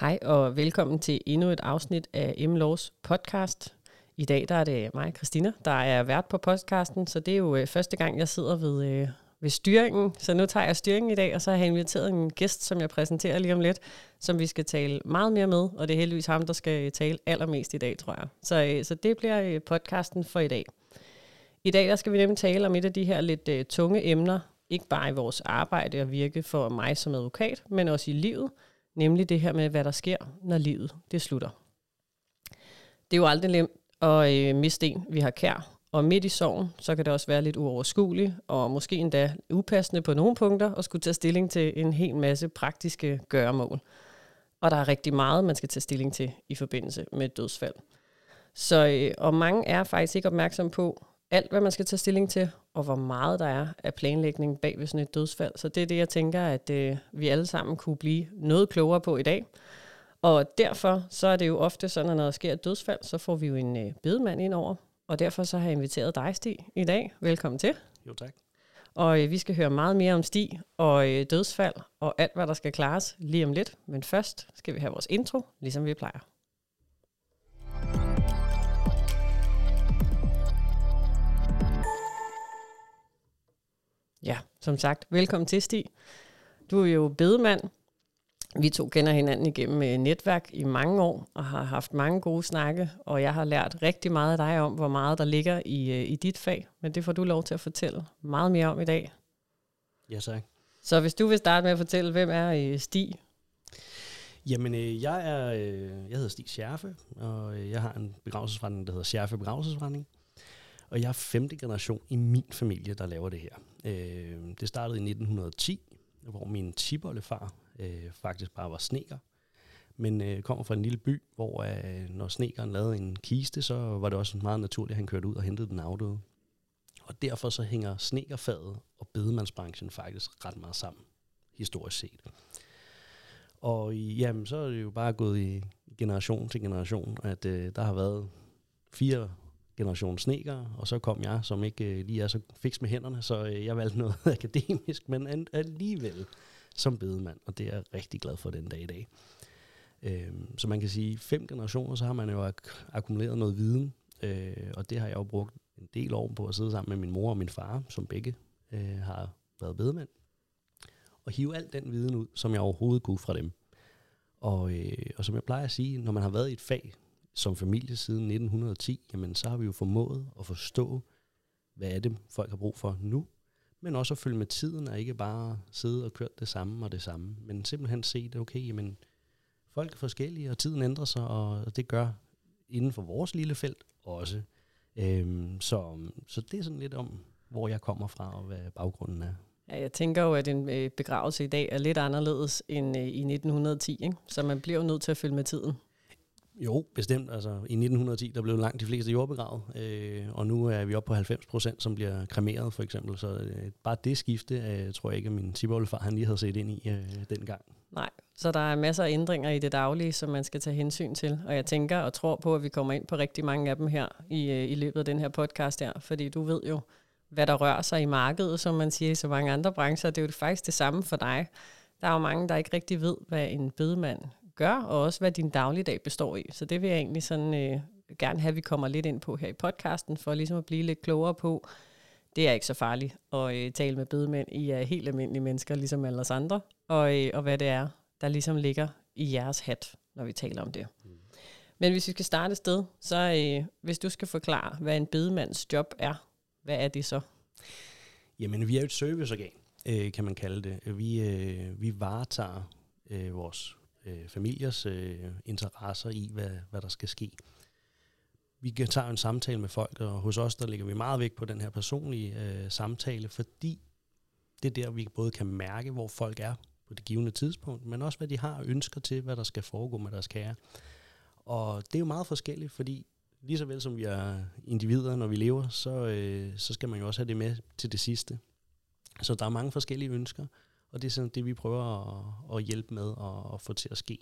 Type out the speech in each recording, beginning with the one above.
Hej og velkommen til endnu et afsnit af M. Laws podcast. I dag der er det mig, Christina, der er vært på podcasten, så det er jo øh, første gang, jeg sidder ved, øh, ved styringen. Så nu tager jeg styringen i dag, og så har jeg inviteret en gæst, som jeg præsenterer lige om lidt, som vi skal tale meget mere med, og det er heldigvis ham, der skal øh, tale allermest i dag, tror jeg. Så, øh, så det bliver øh, podcasten for i dag. I dag der skal vi nemlig tale om et af de her lidt øh, tunge emner, ikke bare i vores arbejde og virke for mig som advokat, men også i livet, nemlig det her med, hvad der sker, når livet det slutter. Det er jo aldrig nemt at øh, miste en, vi har kær, og midt i sorgen, så kan det også være lidt uoverskueligt, og måske endda upassende på nogle punkter, at skulle tage stilling til en hel masse praktiske gøremål. Og der er rigtig meget, man skal tage stilling til i forbindelse med et dødsfald. Så, øh, og mange er faktisk ikke opmærksom på alt, hvad man skal tage stilling til, og hvor meget der er af planlægning bag ved sådan et dødsfald. Så det er det, jeg tænker, at øh, vi alle sammen kunne blive noget klogere på i dag. Og derfor så er det jo ofte sådan, at når der sker et dødsfald, så får vi jo en øh, bedemand ind over. Og derfor så har jeg inviteret dig, Stig, i dag. Velkommen til. Jo, tak. Og øh, vi skal høre meget mere om Stig og øh, dødsfald og alt, hvad der skal klares lige om lidt. Men først skal vi have vores intro, ligesom vi plejer. Som sagt, velkommen til Stig. Du er jo bedemand. Vi to kender hinanden igennem øh, netværk i mange år og har haft mange gode snakke, og jeg har lært rigtig meget af dig om, hvor meget der ligger i, øh, i dit fag, men det får du lov til at fortælle meget mere om i dag. Ja, tak. Så hvis du vil starte med at fortælle, hvem er øh, Stig? Jamen, jeg er, jeg hedder Stig Schærfe, og jeg har en begravelsesforretning, der hedder Schærfe Begravelsesforretning. Og jeg er femte generation i min familie, der laver det her. Øh, det startede i 1910, hvor min tibollefar øh, faktisk bare var sneker. Men øh, kommer fra en lille by, hvor øh, når snekeren lavede en kiste, så var det også meget naturligt, at han kørte ud og hentede den afdøde. Og derfor så hænger snekerfaget og bedemandsbranchen faktisk ret meget sammen, historisk set. Og jamen, så er det jo bare gået i generation til generation, at øh, der har været fire generation sneker, og så kom jeg, som ikke øh, lige er så fiks med hænderne, så øh, jeg valgte noget akademisk, men alligevel som bedemand, og det er jeg rigtig glad for den dag i dag. Øh, så man kan sige, fem generationer, så har man jo ak- akkumuleret noget viden, øh, og det har jeg jo brugt en del år på at sidde sammen med min mor og min far, som begge øh, har været bedemand, og hive al den viden ud, som jeg overhovedet kunne fra dem. Og, øh, og som jeg plejer at sige, når man har været i et fag, som familie siden 1910, jamen så har vi jo formået at forstå, hvad er det, folk har brug for nu, men også at følge med tiden og ikke bare sidde og køre det samme og det samme, men simpelthen se det, okay, jamen folk er forskellige, og tiden ændrer sig, og det gør inden for vores lille felt også. Øhm, så, så det er sådan lidt om, hvor jeg kommer fra og hvad baggrunden er. Ja, jeg tænker jo, at en øh, begravelse i dag er lidt anderledes end øh, i 1910, ikke? så man bliver jo nødt til at følge med tiden. Jo, bestemt. Altså, I 1910 der blev langt de fleste jordbegravet, øh, og nu er vi oppe på 90 procent, som bliver kremeret for eksempel. Så øh, bare det skifte, øh, tror jeg ikke, at min tiboldefar han lige havde set ind i øh, dengang. Nej, så der er masser af ændringer i det daglige, som man skal tage hensyn til. Og jeg tænker og tror på, at vi kommer ind på rigtig mange af dem her i, øh, i løbet af den her podcast her, fordi du ved jo, hvad der rører sig i markedet, som man siger i så mange andre brancher. Det er jo faktisk det samme for dig. Der er jo mange, der ikke rigtig ved, hvad en bedemand gør, og også hvad din dagligdag består i. Så det vil jeg egentlig sådan, øh, gerne have, at vi kommer lidt ind på her i podcasten, for ligesom at blive lidt klogere på, det er ikke så farligt at øh, tale med bedemænd. I er helt almindelige mennesker, ligesom alle os andre, og, øh, og hvad det er, der ligesom ligger i jeres hat, når vi taler om det. Mm. Men hvis vi skal starte et sted, så øh, hvis du skal forklare, hvad en bedemands job er, hvad er det så? Jamen, vi er jo et serviceorgan, øh, kan man kalde det. Vi, øh, vi varetager øh, vores øh, familiers øh, interesser i, hvad, hvad der skal ske. Vi tager en samtale med folk, og hos os der ligger vi meget vægt på den her personlige øh, samtale, fordi det er der, vi både kan mærke, hvor folk er på det givende tidspunkt, men også hvad de har ønsker til, hvad der skal foregå med deres kære. Og det er jo meget forskelligt, fordi lige så vel som vi er individer, når vi lever, så, øh, så skal man jo også have det med til det sidste. Så der er mange forskellige ønsker, og det er sådan det, vi prøver at, at hjælpe med at, at få til at ske.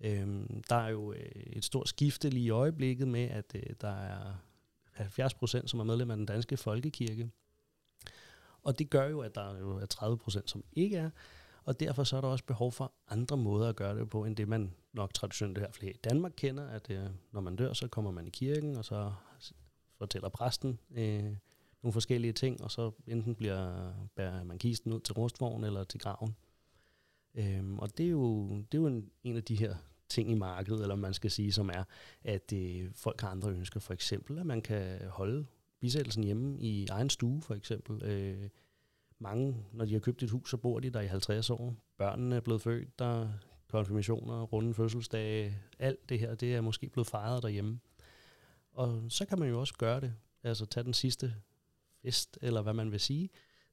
Øhm, der er jo øh, et stort skifte lige i øjeblikket med, at øh, der er 70 procent, som er medlem af den danske folkekirke. Og det gør jo, at der jo er 30 procent, som ikke er. Og derfor så er der også behov for andre måder at gøre det på, end det man nok traditionelt her hvert i Danmark kender, at øh, når man dør, så kommer man i kirken, og så fortæller præsten øh, nogle forskellige ting, og så enten bliver, bærer man kisten ud til rustvognen eller til graven. Øhm, og det er jo, det er jo en, en af de her ting i markedet, eller man skal sige, som er, at øh, folk har andre ønsker. For eksempel, at man kan holde bisættelsen hjemme i egen stue, for eksempel. Øh, mange, når de har købt et hus, så bor de der i 50 år. Børnene er blevet født der, konfirmationer, runde fødselsdage, alt det her, det er måske blevet fejret derhjemme. Og så kan man jo også gøre det, altså tage den sidste fest, eller hvad man vil sige,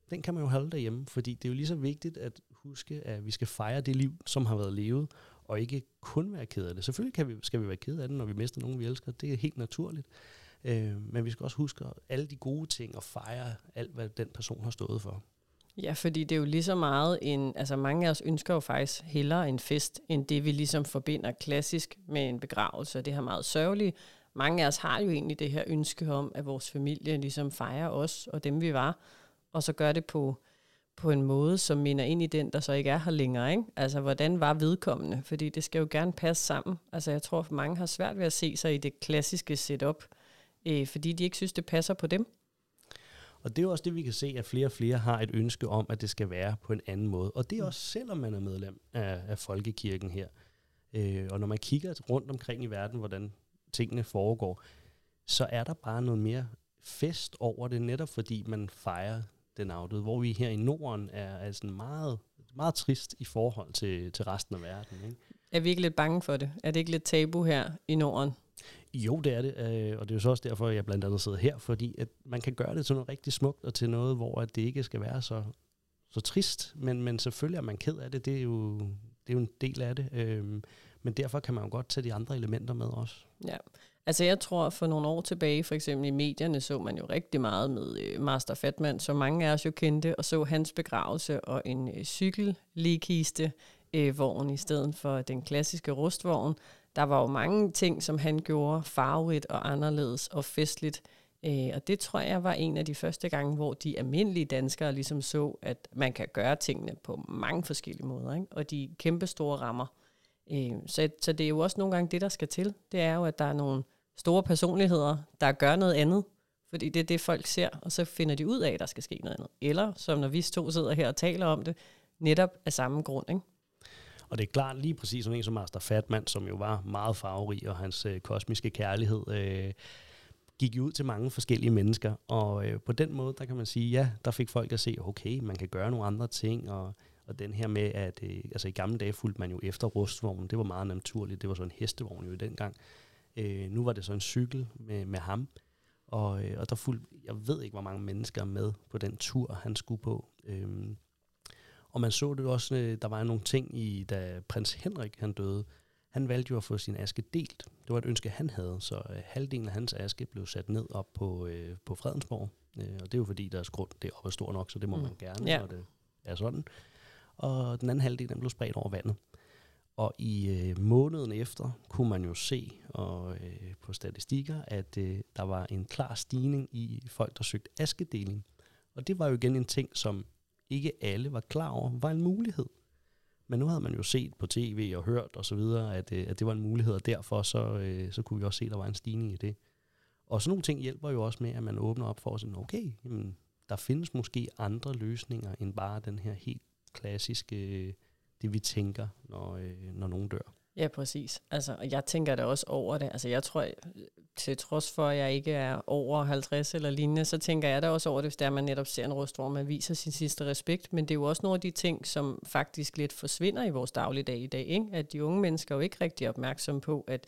den kan man jo holde derhjemme, fordi det er jo lige så vigtigt at huske, at vi skal fejre det liv, som har været levet, og ikke kun være ked af det. Selvfølgelig kan vi, skal vi være ked af det, når vi mister nogen, vi elsker. Det er helt naturligt. Øh, men vi skal også huske alle de gode ting og fejre alt, hvad den person har stået for. Ja, fordi det er jo lige så meget en, altså mange af os ønsker jo faktisk hellere en fest, end det vi ligesom forbinder klassisk med en begravelse, det her meget sørgelige. Mange af os har jo egentlig det her ønske om, at vores familie ligesom fejrer os og dem vi var, og så gør det på, på en måde, som minder ind i den, der så ikke er her længere. Ikke? Altså, hvordan var vedkommende? Fordi det skal jo gerne passe sammen. Altså, jeg tror, at mange har svært ved at se sig i det klassiske setup, øh, fordi de ikke synes, det passer på dem. Og det er også det, vi kan se, at flere og flere har et ønske om, at det skal være på en anden måde. Og det er også selvom man er medlem af, af folkekirken her. Øh, og når man kigger rundt omkring i verden, hvordan tingene foregår, så er der bare noget mere fest over det, netop fordi man fejrer den afdøde, hvor vi her i Norden er altså meget, meget trist i forhold til, til resten af verden. Ikke? Er vi ikke lidt bange for det? Er det ikke lidt tabu her i Norden? Jo, det er det, øh, og det er jo så også derfor, jeg blandt andet sidder her, fordi at man kan gøre det til noget rigtig smukt, og til noget, hvor det ikke skal være så, så trist, men, men selvfølgelig er man ked af det, det er jo, det er jo en del af det, øhm, men derfor kan man jo godt tage de andre elementer med også. Ja, altså jeg tror for nogle år tilbage, for eksempel i medierne, så man jo rigtig meget med øh, Master Fatman, som mange af os jo kendte, og så hans begravelse og en øh, cykelligkiste, øh, vogn i stedet for den klassiske rustvogn, der var jo mange ting, som han gjorde farverigt og anderledes og festligt. Øh, og det tror jeg var en af de første gange, hvor de almindelige danskere ligesom så, at man kan gøre tingene på mange forskellige måder, ikke? og de kæmpe store rammer. Øh, så, så det er jo også nogle gange det, der skal til. Det er jo, at der er nogle store personligheder, der gør noget andet, fordi det er det, folk ser, og så finder de ud af, at der skal ske noget andet. Eller, som når vi to sidder her og taler om det, netop af samme grund. Ikke? Og det er klart lige præcis som en som Master Fatman, som jo var meget farverig, og hans øh, kosmiske kærlighed øh, gik ud til mange forskellige mennesker. Og øh, på den måde, der kan man sige, ja, der fik folk at se, okay, man kan gøre nogle andre ting, og, og den her med, at øh, altså i gamle dage fulgte man jo efter rustvognen, det var meget naturligt, det var så en hestevogn jo i dengang. Øh, nu var det så en cykel med, med ham, og, øh, og der fulgte, jeg ved ikke, hvor mange mennesker med på den tur, han skulle på. Øh, og man så det også, øh, der var nogle ting i, da prins Henrik han døde. Han valgte jo at få sin aske delt. Det var et ønske, han havde, så øh, halvdelen af hans aske blev sat ned op på, øh, på Fredensborg. Øh, og det er jo fordi, deres grund det er stor nok, så det må mm. man gerne, ja. når det er sådan. Og den anden halvdel den blev spredt over vandet. Og i øh, måneden efter kunne man jo se og, øh, på statistikker, at øh, der var en klar stigning i folk, der søgte askedeling. Og det var jo igen en ting, som ikke alle var klar over, var en mulighed. Men nu havde man jo set på tv og hørt og så videre, at, øh, at det var en mulighed, og derfor så, øh, så kunne vi også se, at der var en stigning i det. Og sådan nogle ting hjælper jo også med, at man åbner op for at sige, okay, jamen, der findes måske andre løsninger, end bare den her helt klassiske, det vi tænker, når, øh, når nogen dør. Ja, præcis. Altså, jeg tænker da også over det. Altså, jeg tror, til trods for, at jeg ikke er over 50 eller lignende, så tænker jeg da også over det, hvis der man netop ser en rust, hvor man viser sin sidste respekt. Men det er jo også nogle af de ting, som faktisk lidt forsvinder i vores dagligdag i dag. Ikke? At de unge mennesker er jo ikke rigtig opmærksomme på, at,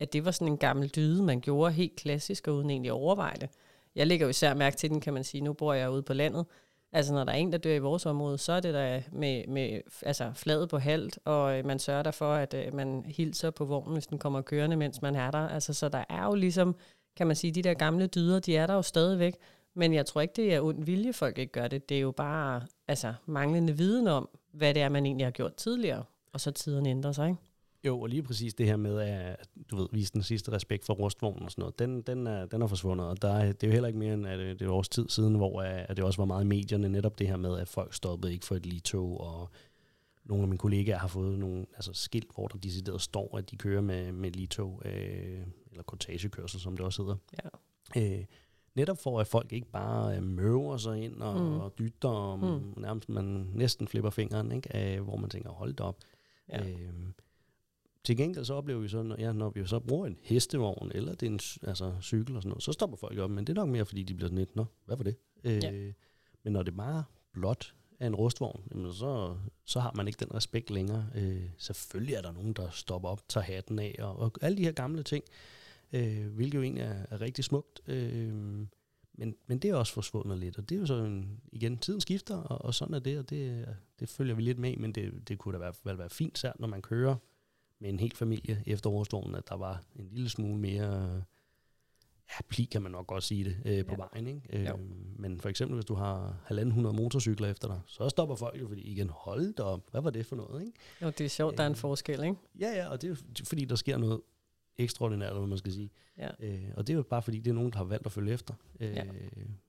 at det var sådan en gammel dyde, man gjorde helt klassisk og uden egentlig at overveje det. Jeg lægger jo især mærke til den, kan man sige. Nu bor jeg ude på landet, Altså, når der er en, der dør i vores område, så er det der med, med altså, fladet på halvt, og øh, man sørger der for, at øh, man hilser på vognen, hvis den kommer kørende, mens man er der. Altså, så der er jo ligesom, kan man sige, de der gamle dyder, de er der jo stadigvæk. Men jeg tror ikke, det er ond vilje, folk ikke gør det. Det er jo bare altså, manglende viden om, hvad det er, man egentlig har gjort tidligere, og så tiden ændrer sig, ikke? Jo, og lige præcis det her med, at du ved, vise den sidste respekt for rustvognen og sådan noget, den, den, er, den er forsvundet, og der er, det er jo heller ikke mere end at det er års tid siden, hvor at det også var meget i medierne, netop det her med, at folk stoppede ikke for et lige tog, og, nogle af mine kollegaer har fået nogle altså skilt, hvor der decideret står, at de kører med, med litog, øh, eller kortagekørsel, som det også hedder. Ja. Øh, netop for, at folk ikke bare øh, møver sig ind og, mm. og dytter, og mm. nærmest man næsten flipper fingeren, ikke? Øh, hvor man tænker, hold op. Ja. Øh, til gengæld så oplever vi så, når, ja, når vi så bruger en hestevogn, eller det er en altså, cykel og sådan noget, så stopper folk op, men det er nok mere, fordi de bliver sådan lidt, nå, hvad var det? Øh, ja. Men når det er bare blot af en rustvogn, jamen så, så har man ikke den respekt længere. Øh, selvfølgelig er der nogen, der stopper op, tager hatten af, og, og alle de her gamle ting, øh, hvilket jo egentlig er, er rigtig smukt. Øh, men, men det er også forsvundet lidt, og det er jo så en, igen, tiden skifter, og, og sådan er det, og det, det følger vi lidt med men det, det kunne da være, være fint, særligt når man kører med en hel familie efter overstående, at der var en lille smule mere ja, pli kan man nok godt sige det, øh, på ja. vejen. Ikke? Øh, men for eksempel, hvis du har 1.500 motorcykler efter dig, så stopper folk jo, fordi igen, hold da op, hvad var det for noget? Ikke? Jo, det er sjovt, øh, der er en øh, forskel, ikke? Ja, ja, og det er fordi, der sker noget ekstraordinært, hvad man skal sige. Ja. Øh, og det er jo bare fordi, det er nogen, der har valgt at følge efter. Øh, ja.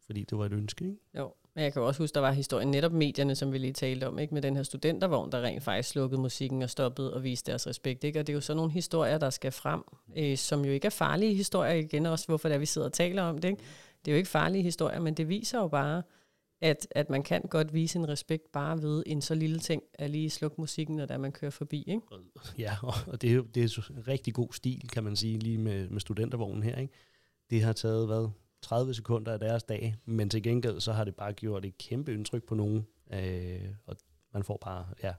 Fordi det var et ønske, ikke? Jo, men jeg kan også huske, der var historien netop medierne, som vi lige talte om, ikke? med den her studentervogn, der rent faktisk slukkede musikken og stoppede og viste deres respekt. Ikke? Og det er jo sådan nogle historier, der skal frem, øh, som jo ikke er farlige historier igen, også hvorfor det er, vi sidder og taler om det. Ikke? Det er jo ikke farlige historier, men det viser jo bare, at, at man kan godt vise en respekt bare ved en så lille ting, at lige slukke musikken, når der man kører forbi. Ikke? Ja, og det er jo det er rigtig god stil, kan man sige, lige med, med studentervognen her. Ikke? Det har taget, hvad, 30 sekunder af deres dag, men til gengæld så har det bare gjort et kæmpe indtryk på nogen, øh, og man får bare, ja,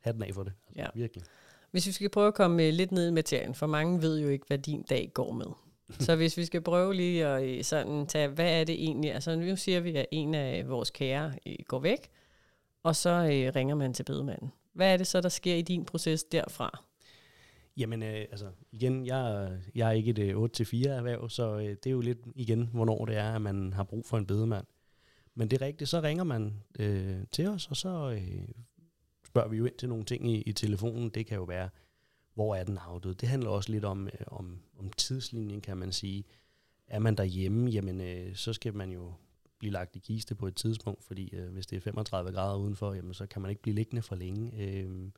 hatten af for det. Altså, ja. Virkelig. Hvis vi skal prøve at komme øh, lidt ned i materien, for mange ved jo ikke, hvad din dag går med. så hvis vi skal prøve lige at øh, sådan tage, hvad er det egentlig? Altså nu siger vi, at en af vores kære øh, går væk, og så øh, ringer man til bedemanden. Hvad er det så, der sker i din proces derfra? Jamen, øh, altså, igen, jeg, jeg er ikke et øh, 8-4 erhverv, så øh, det er jo lidt igen, hvornår det er, at man har brug for en bedemand. Men det er rigtigt, så ringer man øh, til os, og så øh, spørger vi jo ind til nogle ting i, i telefonen. Det kan jo være, hvor er den afdøde? Det handler også lidt om, øh, om, om tidslinjen, kan man sige. Er man derhjemme, jamen, øh, så skal man jo blive lagt i kiste på et tidspunkt, fordi øh, hvis det er 35 grader udenfor, jamen, så kan man ikke blive liggende for længe. Øh,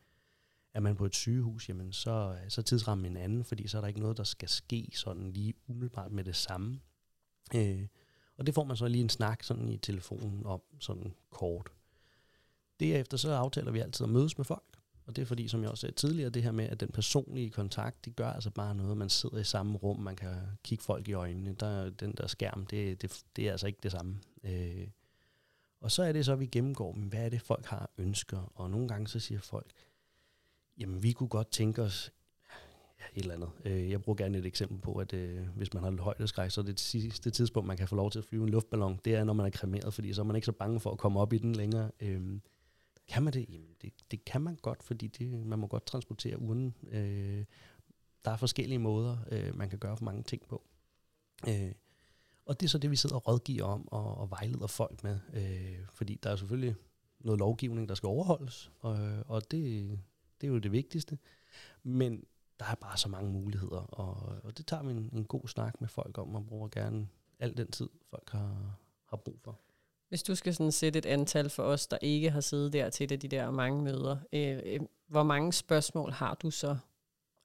er man på et sygehus, jamen så, så er tidsrammen en anden, fordi så er der ikke noget, der skal ske sådan lige umiddelbart med det samme. Øh, og det får man så lige en snak sådan i telefonen om, sådan kort. Derefter så aftaler vi altid at mødes med folk, og det er fordi, som jeg også sagde tidligere, det her med, at den personlige kontakt, det gør altså bare noget, man sidder i samme rum, man kan kigge folk i øjnene. Der, den der skærm, det, det, det er altså ikke det samme. Øh, og så er det så, at vi gennemgår, hvad er det, folk har ønsker, og nogle gange så siger folk, Jamen, vi kunne godt tænke os ja, et eller andet. Øh, jeg bruger gerne et eksempel på, at øh, hvis man har højdeskræk, så er det sidste tidspunkt, man kan få lov til at flyve en luftballon, det er, når man er kremeret, fordi så er man ikke så bange for at komme op i den længere. Øh, kan man det? Jamen, det, det kan man godt, fordi det, man må godt transportere urnen. Øh, der er forskellige måder, øh, man kan gøre for mange ting på. Øh, og det er så det, vi sidder og rådgiver om og, og vejleder folk med. Øh, fordi der er selvfølgelig noget lovgivning, der skal overholdes, og, og det, det er jo det vigtigste. Men der er bare så mange muligheder, og, og det tager vi en, en god snak med folk om, og bruger gerne al den tid, folk har, har brug for. Hvis du skal sådan sætte et antal for os, der ikke har siddet der til de der mange møder, øh, øh, hvor mange spørgsmål har du så?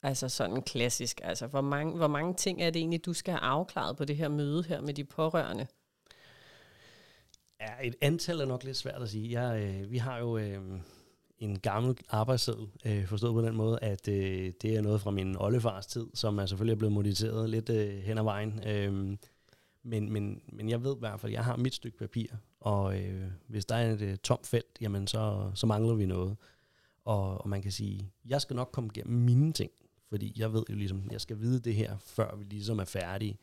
Altså sådan klassisk. Altså hvor mange, hvor mange ting er det egentlig, du skal have afklaret på det her møde her med de pårørende? Ja, et antal er nok lidt svært at sige. Jeg, øh, vi har jo... Øh, en gammel arbejdsseddel, øh, forstået på den måde, at øh, det er noget fra min oldefars tid, som er selvfølgelig er blevet modificeret lidt øh, hen ad vejen. Øh, men, men, men jeg ved i hvert fald, at jeg har mit stykke papir, og øh, hvis der er et øh, tomt felt, jamen så, så mangler vi noget. Og, og man kan sige, jeg skal nok komme igennem mine ting, fordi jeg ved jo ligesom, jeg skal vide det her, før vi ligesom er færdige.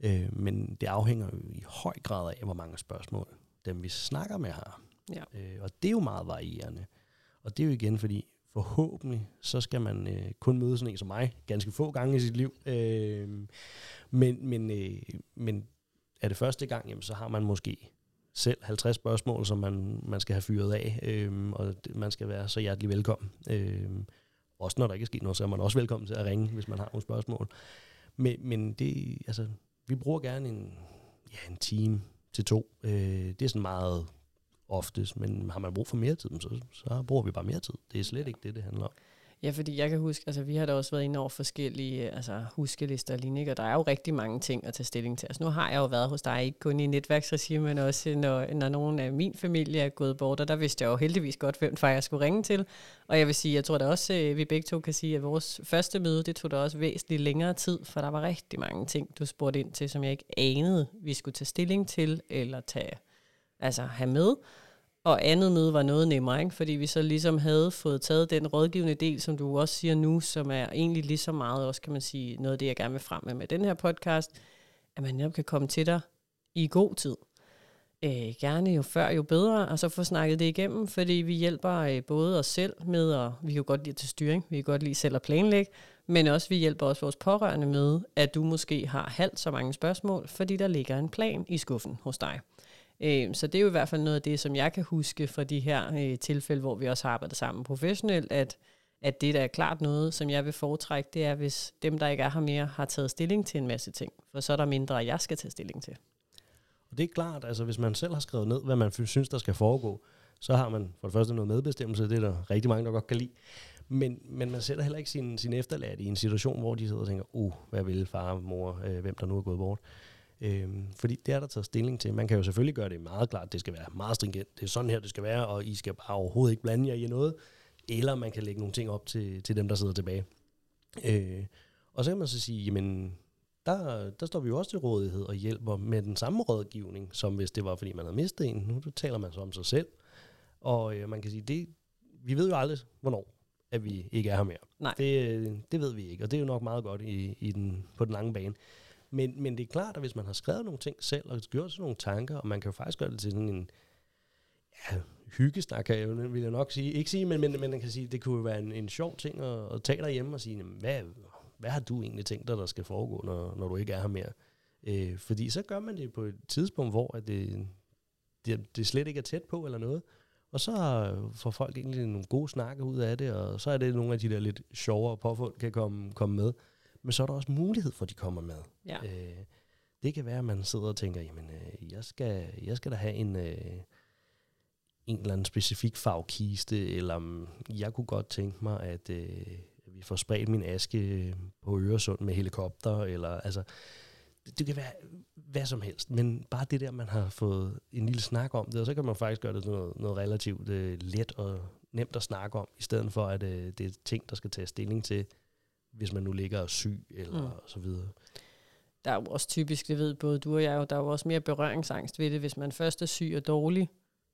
Øh, men det afhænger jo i høj grad af, hvor mange spørgsmål dem vi snakker med har. Ja. Øh, og det er jo meget varierende. Og det er jo igen, fordi forhåbentlig, så skal man øh, kun møde sådan en som mig ganske få gange i sit liv. Øh, men, men, øh, men er det første gang, jamen, så har man måske selv 50 spørgsmål, som man, man skal have fyret af, øhm, og man skal være så hjertelig velkommen. Øhm, også når der ikke er sket noget, så er man også velkommen til at ringe, hvis man har nogle spørgsmål. Men, men det, altså, vi bruger gerne en, ja, en time til to. Øh, det er sådan meget oftest, men har man brug for mere tid, så, så bruger vi bare mere tid. Det er slet ikke det, det handler om. Ja, fordi jeg kan huske, altså vi har da også været inde over forskellige øh, altså, huskelister og lignende, og der er jo rigtig mange ting at tage stilling til. Altså nu har jeg jo været hos dig, ikke kun i netværksregime, men også når, når nogen af min familie er gået bort, og der vidste jeg jo heldigvis godt, hvem far jeg skulle ringe til. Og jeg vil sige, jeg tror da også, at vi begge to kan sige, at vores første møde, det tog da også væsentligt længere tid, for der var rigtig mange ting, du spurgte ind til, som jeg ikke anede, vi skulle tage stilling til, eller tage, altså have med. Og andet møde var noget nemmere, ikke? fordi vi så ligesom havde fået taget den rådgivende del, som du også siger nu, som er egentlig lige så meget også, kan man sige, noget af det, jeg gerne vil frem med med den her podcast, at man netop kan komme til dig i god tid. Øh, gerne jo før, jo bedre, og så få snakket det igennem, fordi vi hjælper øh, både os selv med, og vi kan godt lide til styring, vi kan godt lide selv at planlægge, men også vi hjælper også vores pårørende med, at du måske har halvt så mange spørgsmål, fordi der ligger en plan i skuffen hos dig. Øh, så det er jo i hvert fald noget af det, som jeg kan huske fra de her øh, tilfælde, hvor vi også har arbejdet sammen professionelt, at, at det, der er klart noget, som jeg vil foretrække, det er, hvis dem, der ikke er her mere, har taget stilling til en masse ting. For så er der mindre, jeg skal tage stilling til. Og det er klart, altså hvis man selv har skrevet ned, hvad man synes, der skal foregå, så har man for det første noget medbestemmelse, det er der rigtig mange, der godt kan lide. Men, men man sætter heller ikke sin, sin efterladte i en situation, hvor de sidder og tænker, uh, hvad vil far og mor, øh, hvem der nu er gået bort. Øhm, fordi det er der taget stilling til. Man kan jo selvfølgelig gøre det meget klart, det skal være meget stringent, det er sådan her, det skal være, og I skal bare overhovedet ikke blande jer i noget. Eller man kan lægge nogle ting op til, til dem, der sidder tilbage. Øh, og så kan man så sige, jamen, der, der står vi jo også til rådighed og hjælper med den samme rådgivning, som hvis det var, fordi man havde mistet en. Nu taler man så om sig selv. Og øh, man kan sige, det, vi ved jo aldrig, hvornår at vi ikke er her mere. Nej. Det, øh, det ved vi ikke, og det er jo nok meget godt i, i den, på den lange bane. Men, men det er klart, at hvis man har skrevet nogle ting selv, og gjort sådan nogle tanker, og man kan jo faktisk gøre det til sådan en ja, hyggesnak, kan jeg, vil jeg nok sige. Ikke sige, men, men, men man kan sige, det kunne jo være en, en sjov ting at, at tage derhjemme og sige, hvad, hvad har du egentlig tænkt dig, der skal foregå, når, når du ikke er her mere? Øh, fordi så gør man det på et tidspunkt, hvor at det, det, det slet ikke er tæt på eller noget. Og så øh, får folk egentlig nogle gode snakke ud af det, og så er det nogle af de der lidt sjovere påfund, kan komme, komme med men så er der også mulighed for, at de kommer med. Ja. Øh, det kan være, at man sidder og tænker, jamen, øh, jeg, skal, jeg skal da have en, øh, en eller anden specifik fagkiste, eller um, jeg kunne godt tænke mig, at øh, vi får spredt min aske på Øresund med helikopter, eller altså, det, det kan være hvad som helst, men bare det der, man har fået en lille snak om det, og så kan man faktisk gøre det noget, noget relativt øh, let og nemt at snakke om, i stedet for, at øh, det er ting, der skal tage stilling til hvis man nu ligger og syg, eller mm. så videre. Der er jo også typisk, det ved både du og jeg, jo, der er jo også mere berøringsangst ved det. Hvis man først er syg og dårlig,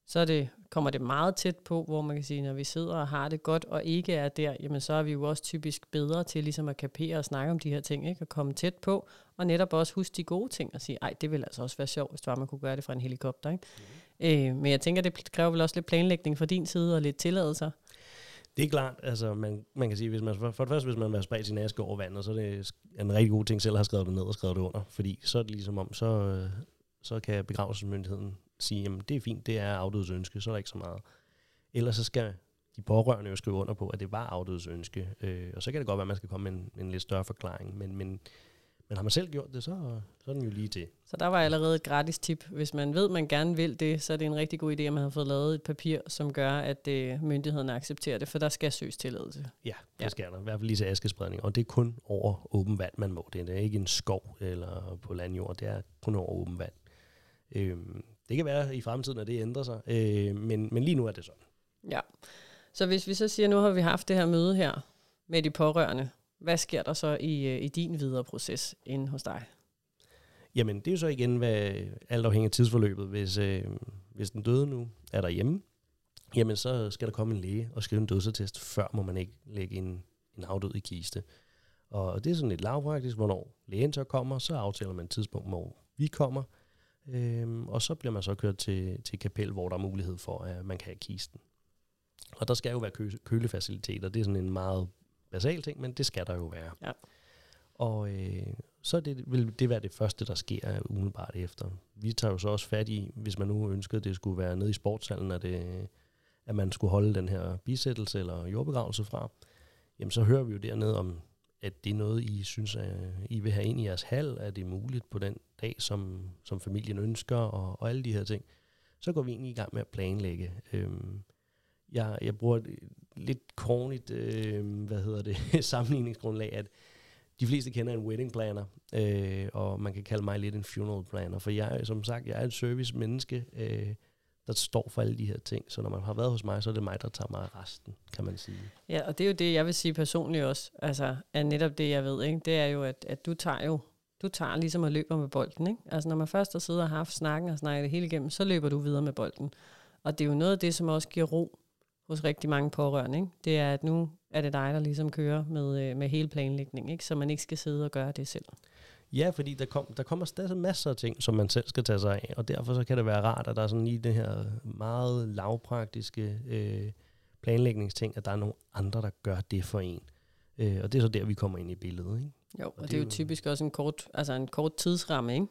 så er det, kommer det meget tæt på, hvor man kan sige, når vi sidder og har det godt og ikke er der, jamen så er vi jo også typisk bedre til ligesom at kapere og snakke om de her ting, ikke? og komme tæt på, og netop også huske de gode ting og sige, ej, det vil altså også være sjovt, hvis det var, man kunne gøre det fra en helikopter. Ikke? Mm. Øh, men jeg tænker, det kræver vel også lidt planlægning fra din side og lidt tilladelser. Det er klart, altså man, man kan sige, hvis man, for, for det første, hvis man vil have spredt sin aske over vandet, så er det en rigtig god ting selv at have skrevet det ned og skrevet det under, fordi så er det ligesom om, så, øh, så kan begravelsesmyndigheden sige, jamen det er fint, det er afdødes ønske, så er der ikke så meget. Ellers så skal de pårørende jo skrive under på, at det var afdødes ønske, øh, og så kan det godt være, at man skal komme med en, en lidt større forklaring, men, men men har man selv gjort det, så, så er den jo lige til. Så der var allerede et gratis tip. Hvis man ved, man gerne vil det, så er det en rigtig god idé, at man har fået lavet et papir, som gør, at øh, myndighederne accepterer det, for der skal søges tilladelse. Ja, det ja. skal der. I hvert fald lige til askespredning. Og det er kun over åben vand, man må. Det er ikke en skov eller på landjord. Det er kun over åben vand. Øhm, det kan være i fremtiden, at det ændrer sig. Øh, men, men lige nu er det sådan. Ja. Så hvis vi så siger, nu har vi haft det her møde her med de pårørende, hvad sker der så i, øh, i din videre proces inde hos dig? Jamen, det er jo så igen, hvad alt afhænger af tidsforløbet. Hvis, øh, hvis den døde nu er derhjemme, jamen så skal der komme en læge og skrive en dødsattest, før må man ikke lægge en, en afdød i kiste. Og det er sådan lidt lavpraktisk, hvornår lægen så kommer, så aftaler man et tidspunkt, hvor vi kommer, øhm, og så bliver man så kørt til, til kapel, hvor der er mulighed for, at man kan have kisten. Og der skal jo være kø- kølefaciliteter, det er sådan en meget basal ting, men det skal der jo være. Ja. Og øh, så det, vil det være det første, der sker umiddelbart efter. Vi tager jo så også fat i, hvis man nu ønskede, at det skulle være nede i sportshallen, at, det, at man skulle holde den her bisættelse eller jordbegravelse fra, jamen så hører vi jo dernede om, at det er noget, I synes, at I vil have ind i jeres hal, er det muligt på den dag, som, som familien ønsker, og, og alle de her ting. så går vi egentlig i gang med at planlægge. Øhm, jeg, jeg bruger et lidt kornigt, øh, hvad hedder det, sammenligningsgrundlag, at de fleste kender en wedding planner, øh, og man kan kalde mig lidt en funeral planner, for jeg, som sagt, jeg er et service menneske, øh, der står for alle de her ting. Så når man har været hos mig, så er det mig, der tager mig af resten, kan man sige. Ja, og det er jo det, jeg vil sige personligt også. Altså, at netop det, jeg ved, ikke? det er jo, at, at du tager jo du tager ligesom og løber med bolden. Ikke? Altså når man først har siddet og haft snakken og snakket det hele igennem, så løber du videre med bolden. Og det er jo noget af det, som også giver ro hos rigtig mange pårørende. Ikke? Det er, at nu er det dig, der ligesom kører med, øh, med hele planlægningen, ikke? så man ikke skal sidde og gøre det selv. Ja, fordi der, kom, der kommer stadig masser af ting, som man selv skal tage sig af, og derfor så kan det være rart, at der er sådan lige det her meget lavpraktiske øh, planlægningsting, at der er nogle andre, der gør det for en. Øh, og det er så der, vi kommer ind i billedet. Ikke? Jo, og, og det, det er jo typisk også en kort, altså en kort tidsramme, ikke?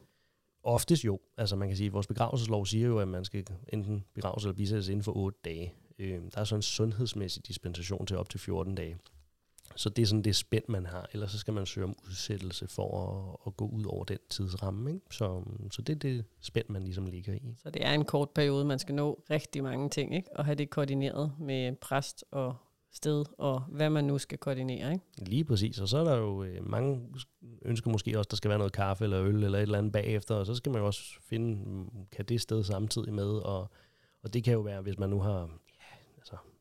Oftest jo. Altså man kan sige, at vores begravelseslov siger jo, at man skal enten begraves eller bisættes inden for 8 dage. Øh, der er så en sundhedsmæssig dispensation til op til 14 dage. Så det er sådan det spænd, man har. Ellers så skal man søge om udsættelse for at, at gå ud over den tidsramme. Ikke? Så, så det er det spænd, man ligesom ligger i. Så det er en kort periode, man skal nå rigtig mange ting, ikke? og have det koordineret med præst og sted, og hvad man nu skal koordinere. Ikke? Lige præcis, og så er der jo øh, mange ønsker måske også, der skal være noget kaffe eller øl eller et eller andet bagefter, og så skal man jo også finde, kan det sted samtidig med, og, og det kan jo være, hvis man nu har,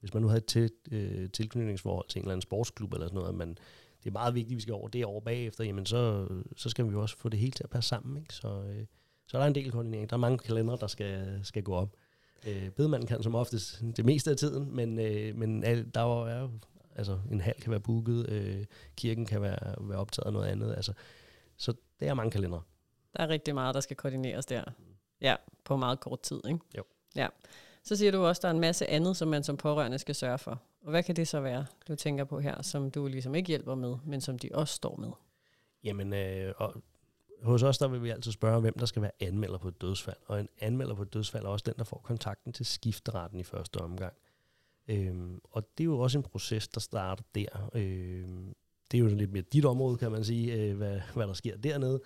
hvis man nu har et til, øh, tilknytningsforhold til en eller anden sportsklub eller sådan noget, men det er meget vigtigt, at vi skal over det over bagefter, jamen så, så skal vi jo også få det hele til at passe sammen, ikke? Så, øh, så er der en del koordinering. Der er mange kalendere, der skal, skal gå op. Øh, bedemanden kan som oftest det meste af tiden, men, øh, men al, der er jo, altså en hal kan være booket, øh, kirken kan være, være optaget af noget andet. Altså, så det er mange kalendere. Der er rigtig meget, der skal koordineres der. Ja, på meget kort tid, ikke? Jo. Ja. Så siger du også, at der er en masse andet, som man som pårørende skal sørge for. Og hvad kan det så være, du tænker på her, som du ligesom ikke hjælper med, men som de også står med? Jamen, øh, og hos os der vil vi altid spørge, hvem der skal være anmelder på et dødsfald. Og en anmelder på et dødsfald er også den, der får kontakten til skifteretten i første omgang. Øhm, og det er jo også en proces, der starter der. Øhm, det er jo lidt mere dit område, kan man sige, øh, hvad, hvad der sker dernede.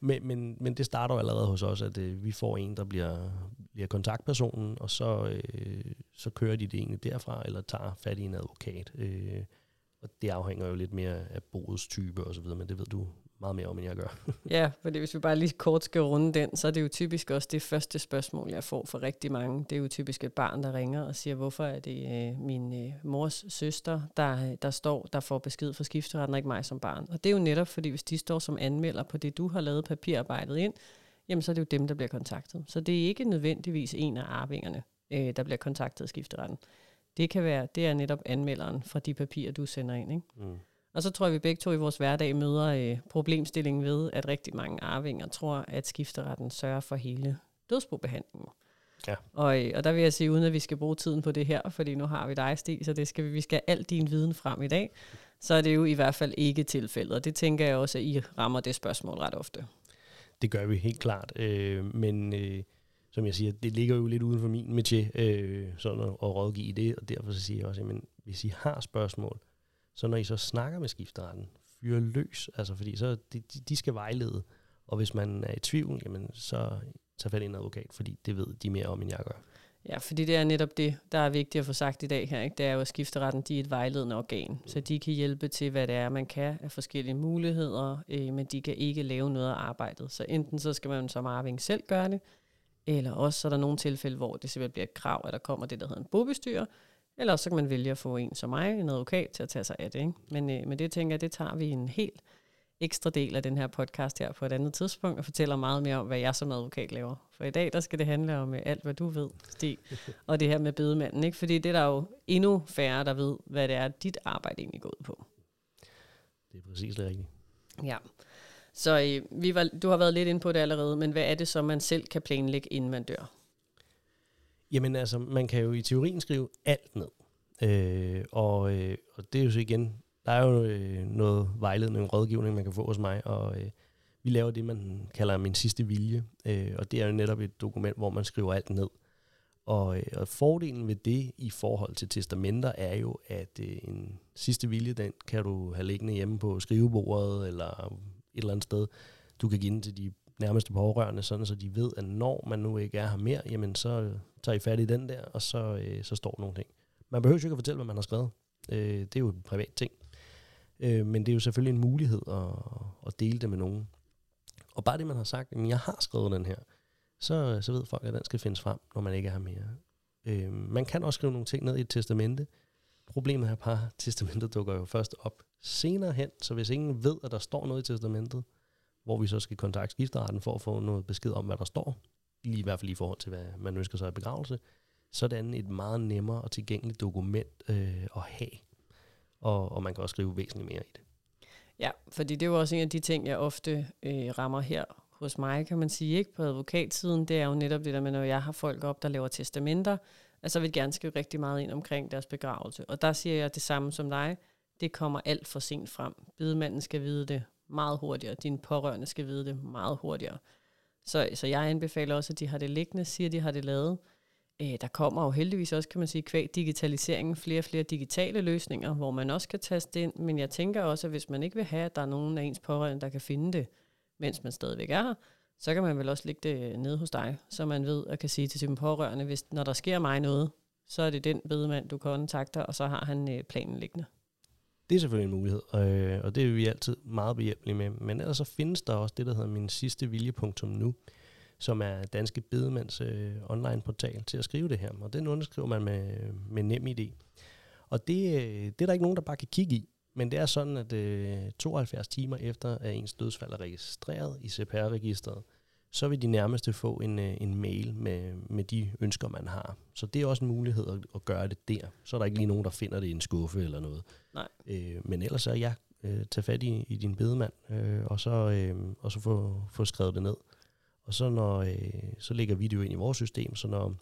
Men, men, men det starter jo allerede hos os, at øh, vi får en, der bliver, bliver kontaktpersonen, og så, øh, så kører de det egentlig derfra, eller tager fat i en advokat. Øh, og det afhænger jo lidt mere af boets type osv., men det ved du meget mere om, end jeg gør. ja, fordi hvis vi bare lige kort skal runde den, så er det jo typisk også det første spørgsmål, jeg får for rigtig mange. Det er jo typisk et barn, der ringer og siger, hvorfor er det øh, min øh, mors søster, der, der står, der får besked fra skifteretten, og ikke mig som barn. Og det er jo netop, fordi hvis de står som anmelder på det, du har lavet papirarbejdet ind, jamen så er det jo dem, der bliver kontaktet. Så det er ikke nødvendigvis en af arvingerne, øh, der bliver kontaktet af skifteretten. Det kan være, det er netop anmelderen fra de papirer, du sender ind. Ikke? Mm. Og så tror jeg, vi begge to i vores hverdag møder øh, problemstillingen ved, at rigtig mange arvinger tror, at skifteretten sørger for hele dødsbobehandlingen. Ja. Og, øh, og der vil jeg sige, uden at vi skal bruge tiden på det her, fordi nu har vi dig, Stig, så det skal vi, vi skal have al din viden frem i dag, så er det jo i hvert fald ikke tilfældet. Og det tænker jeg også, at I rammer det spørgsmål ret ofte. Det gør vi helt klart. Øh, men øh, som jeg siger, det ligger jo lidt uden for min métier, øh, sådan at, at rådgive i det, og derfor så siger jeg også, at hvis I har spørgsmål, så når I så snakker med skifteretten, fyre løs, altså fordi så de, de skal vejlede, og hvis man er i tvivl, jamen så tag fat i en advokat, fordi det ved de mere om, end jeg gør. Ja, fordi det er netop det, der er vigtigt at få sagt i dag her. Ikke? Det er jo, at skifteretten de er et vejledende organ, mm. så de kan hjælpe til, hvad det er, man kan af forskellige muligheder, øh, men de kan ikke lave noget af arbejdet. Så enten så skal man som arving selv gøre det, eller også så er der nogle tilfælde, hvor det simpelthen bliver et krav, at der kommer det, der hedder en bobestyrer, eller så kan man vælge at få en som mig, en advokat, til at tage sig af det. Ikke? Men, øh, men det tænker jeg, det tager vi en helt ekstra del af den her podcast her på et andet tidspunkt, og fortæller meget mere om, hvad jeg som advokat laver. For i dag, der skal det handle om øh, alt, hvad du ved, Stig, og det her med bedemanden. Ikke? Fordi det er der jo endnu færre, der ved, hvad det er, dit arbejde egentlig går ud på. Det er præcis det rigtige. Ja. Så øh, vi var, du har været lidt inde på det allerede, men hvad er det så, man selv kan planlægge, inden man dør? Jamen altså, man kan jo i teorien skrive alt ned. Øh, og, øh, og det er jo så igen, der er jo øh, noget vejledning, rådgivning, man kan få hos mig, og øh, vi laver det, man kalder min sidste vilje. Øh, og det er jo netop et dokument, hvor man skriver alt ned. Og, øh, og fordelen ved det i forhold til testamenter er jo, at øh, en sidste vilje, den kan du have liggende hjemme på skrivebordet eller et eller andet sted. Du kan give den til de nærmeste pårørende, sådan så de ved, at når man nu ikke er her mere, jamen så tager I fat i den der, og så, øh, så står nogle ting. Man behøver jo ikke at fortælle, hvad man har skrevet. Øh, det er jo en privat ting. Øh, men det er jo selvfølgelig en mulighed at, at dele det med nogen. Og bare det, man har sagt, at jeg har skrevet den her, så, så ved folk, at den skal findes frem, når man ikke er her mere. Øh, man kan også skrive nogle ting ned i et testamente. Problemet er bare, at testamentet dukker jo først op senere hen, så hvis ingen ved, at der står noget i testamentet, hvor vi så skal kontakte skifteretten for at få noget besked om, hvad der står, i hvert fald i forhold til, hvad man ønsker sig af begravelse, så er det et meget nemmere og tilgængeligt dokument øh, at have. Og, og man kan også skrive væsentligt mere i det. Ja, fordi det er jo også en af de ting, jeg ofte øh, rammer her hos mig, kan man sige, ikke på advokatsiden. Det er jo netop det der med, når jeg har folk op, der laver testamenter, altså vil gerne skrive rigtig meget ind omkring deres begravelse. Og der siger jeg det samme som dig. Det kommer alt for sent frem. Bidemanden skal vide det meget hurtigere. Dine pårørende skal vide det meget hurtigere. Så, så jeg anbefaler også, at de har det liggende, siger, at de har det lavet. Øh, der kommer jo heldigvis også, kan man sige, kvæg digitaliseringen, flere og flere digitale løsninger, hvor man også kan taste ind. Men jeg tænker også, at hvis man ikke vil have, at der er nogen af ens pårørende, der kan finde det, mens man stadigvæk er her, så kan man vel også lægge det nede hos dig, så man ved og kan sige til sin pårørende, hvis når der sker mig noget, så er det den bedemand, du kontakter, og så har han øh, planen liggende. Det er selvfølgelig en mulighed, øh, og det er vi altid meget behjælpelige med. Men ellers så findes der også det, der hedder min sidste vilje.nu, som er Danske Bedemands øh, online portal til at skrive det her. Og den underskriver man med, med nem idé. Og det, øh, det er der ikke nogen, der bare kan kigge i. Men det er sådan, at øh, 72 timer efter, at ens dødsfald er registreret i CPR-registret, så vil de nærmeste få en, øh, en mail med, med de ønsker, man har. Så det er også en mulighed at, at gøre det der. Så er der ikke lige nogen, der finder det i en skuffe eller noget. Nej. Øh, men ellers så ja, øh, tage fat i, i din bedemand, øh, og så, øh, og så få, få skrevet det ned. Og så, når, øh, så lægger vi det jo ind i vores system, så når,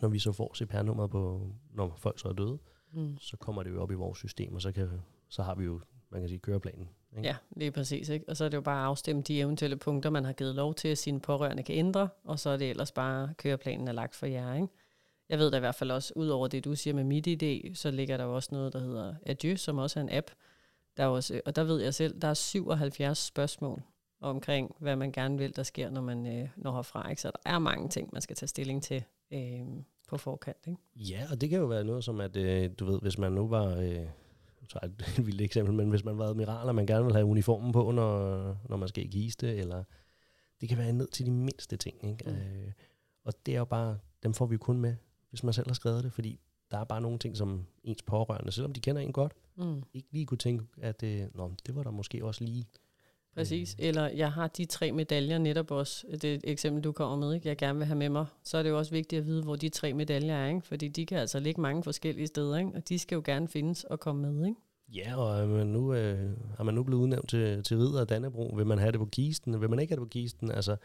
når vi så får CPR-nummeret på, når folk så er døde, mm. så kommer det jo op i vores system, og så, kan, så har vi jo, man kan sige, køreplanen. Ikke? Ja, lige præcis. Ikke? Og så er det jo bare at afstemme de eventuelle punkter, man har givet lov til, at sine pårørende kan ændre, og så er det ellers bare, køreplanen er lagt for jer. Ikke? Jeg ved da i hvert fald også, ud over det, du siger med MitID, så ligger der jo også noget, der hedder Adieu, som også er en app. Der er også, og der ved jeg selv, der er 77 spørgsmål omkring, hvad man gerne vil, der sker, når man øh, når herfra. Ikke? Så der er mange ting, man skal tage stilling til øh, på forkant. Ikke? Ja, og det kan jo være noget som, at øh, du ved, hvis man nu var... Øh tager et vildt eksempel, men hvis man var admiral, og man gerne vil have uniformen på, når, når man skal i kiste, eller det kan være ned til de mindste ting. Ikke? Mm. Øh, og det er jo bare, dem får vi kun med, hvis man selv har skrevet det, fordi der er bare nogle ting, som ens pårørende, selvom de kender en godt, mm. ikke lige kunne tænke, at øh, Nå, det var der måske også lige. Præcis. Eller jeg har de tre medaljer netop også, det eksempel, du kommer med, ikke? jeg gerne vil have med mig. Så er det jo også vigtigt at vide, hvor de tre medaljer er, ikke? fordi de kan altså ligge mange forskellige steder, ikke? og de skal jo gerne findes og komme med. Ikke? Ja, og er man nu, øh, er man nu blevet udnævnt til, til ridder af Dannebro, vil man have det på kisten, vil man ikke have det på kisten? Altså,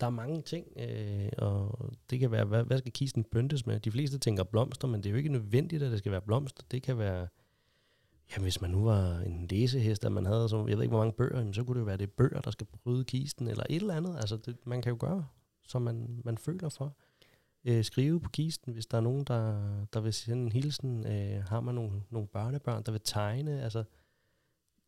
der er mange ting, øh, og det kan være, hvad, hvad skal kisten pyntes med? De fleste tænker blomster, men det er jo ikke nødvendigt, at det skal være blomster. Det kan være, ja, hvis man nu var en læsehest, og man havde, så, jeg ved ikke, hvor mange bøger, så kunne det jo være, det bøger, der skal bryde kisten, eller et eller andet. Altså, det, man kan jo gøre, som man, man føler for øh, skrive på kisten, hvis der er nogen, der, der vil sende en hilsen. Øh, har man nogle, nogle børnebørn, der vil tegne? Altså,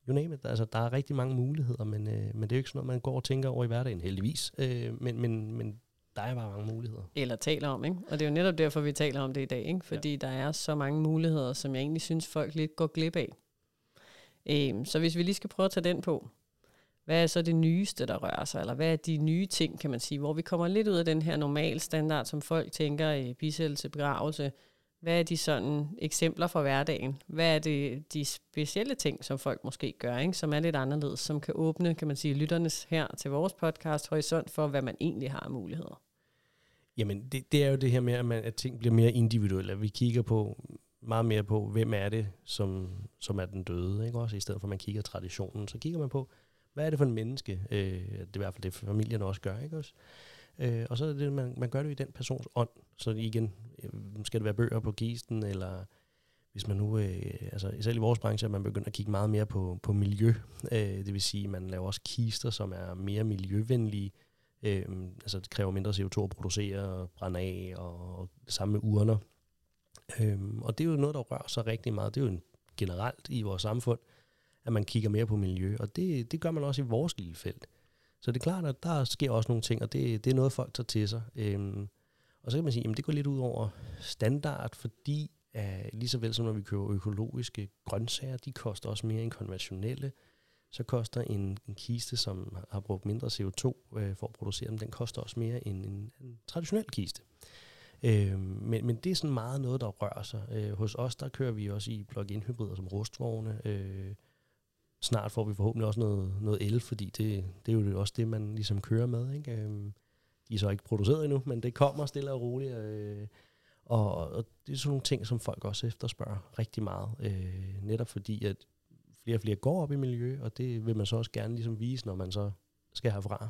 you name it. Altså, der er rigtig mange muligheder, men, øh, men det er jo ikke sådan noget, man går og tænker over i hverdagen, heldigvis. Øh, men, men, men der er bare mange muligheder. Eller taler om, ikke? Og det er jo netop derfor, vi taler om det i dag, ikke? Fordi ja. der er så mange muligheder, som jeg egentlig synes, folk lidt går glip af. Øh, så hvis vi lige skal prøve at tage den på, hvad er så det nyeste, der rører sig, eller hvad er de nye ting, kan man sige, hvor vi kommer lidt ud af den her normal standard, som folk tænker i bisættelse, begravelse. Hvad er de sådan eksempler fra hverdagen? Hvad er det de specielle ting, som folk måske gør, ikke? som er lidt anderledes, som kan åbne, kan man sige, lytternes her til vores podcast horisont for, hvad man egentlig har af muligheder? Jamen, det, det er jo det her med, at, man, at ting bliver mere individuelle. Vi kigger på meget mere på, hvem er det, som, som er den døde, ikke? Også i stedet for, at man kigger traditionen, så kigger man på, hvad er det for en menneske? Øh, det er i hvert fald det, familien også gør, ikke også? Øh, og så er det, man, man gør det i den persons ånd. Så igen, øh, skal det være bøger på kisten, eller hvis man nu, øh, altså selv i vores branche, er man begyndt at kigge meget mere på, på miljø. Øh, det vil sige, man laver også kister, som er mere miljøvenlige. Øh, altså det kræver mindre CO2 at producere og brænde af, og, og det samme med urner. Øh, og det er jo noget, der rører sig rigtig meget. Det er jo en, generelt i vores samfund, at man kigger mere på miljø, og det, det gør man også i vores lille felt. Så det er klart, at der sker også nogle ting, og det, det er noget, folk tager til sig. Øhm, og så kan man sige, at det går lidt ud over standard, fordi uh, lige så vel som når vi køber økologiske grøntsager, de koster også mere end konventionelle. Så koster en, en kiste, som har brugt mindre CO2 øh, for at producere dem, den koster også mere end en, en traditionel kiste. Øh, men, men det er sådan meget noget, der rører sig. Øh, hos os, der kører vi også i plug-in hybrider som rustvogne. Øh, snart får vi forhåbentlig også noget, noget el, fordi det, det er jo også det, man ligesom kører med. Ikke? Øh, de er så ikke produceret endnu, men det kommer stille og roligt. Øh, og, og det er sådan nogle ting, som folk også efterspørger rigtig meget. Øh, netop fordi, at flere og flere går op i miljø, og det vil man så også gerne ligesom vise, når man så skal herfra.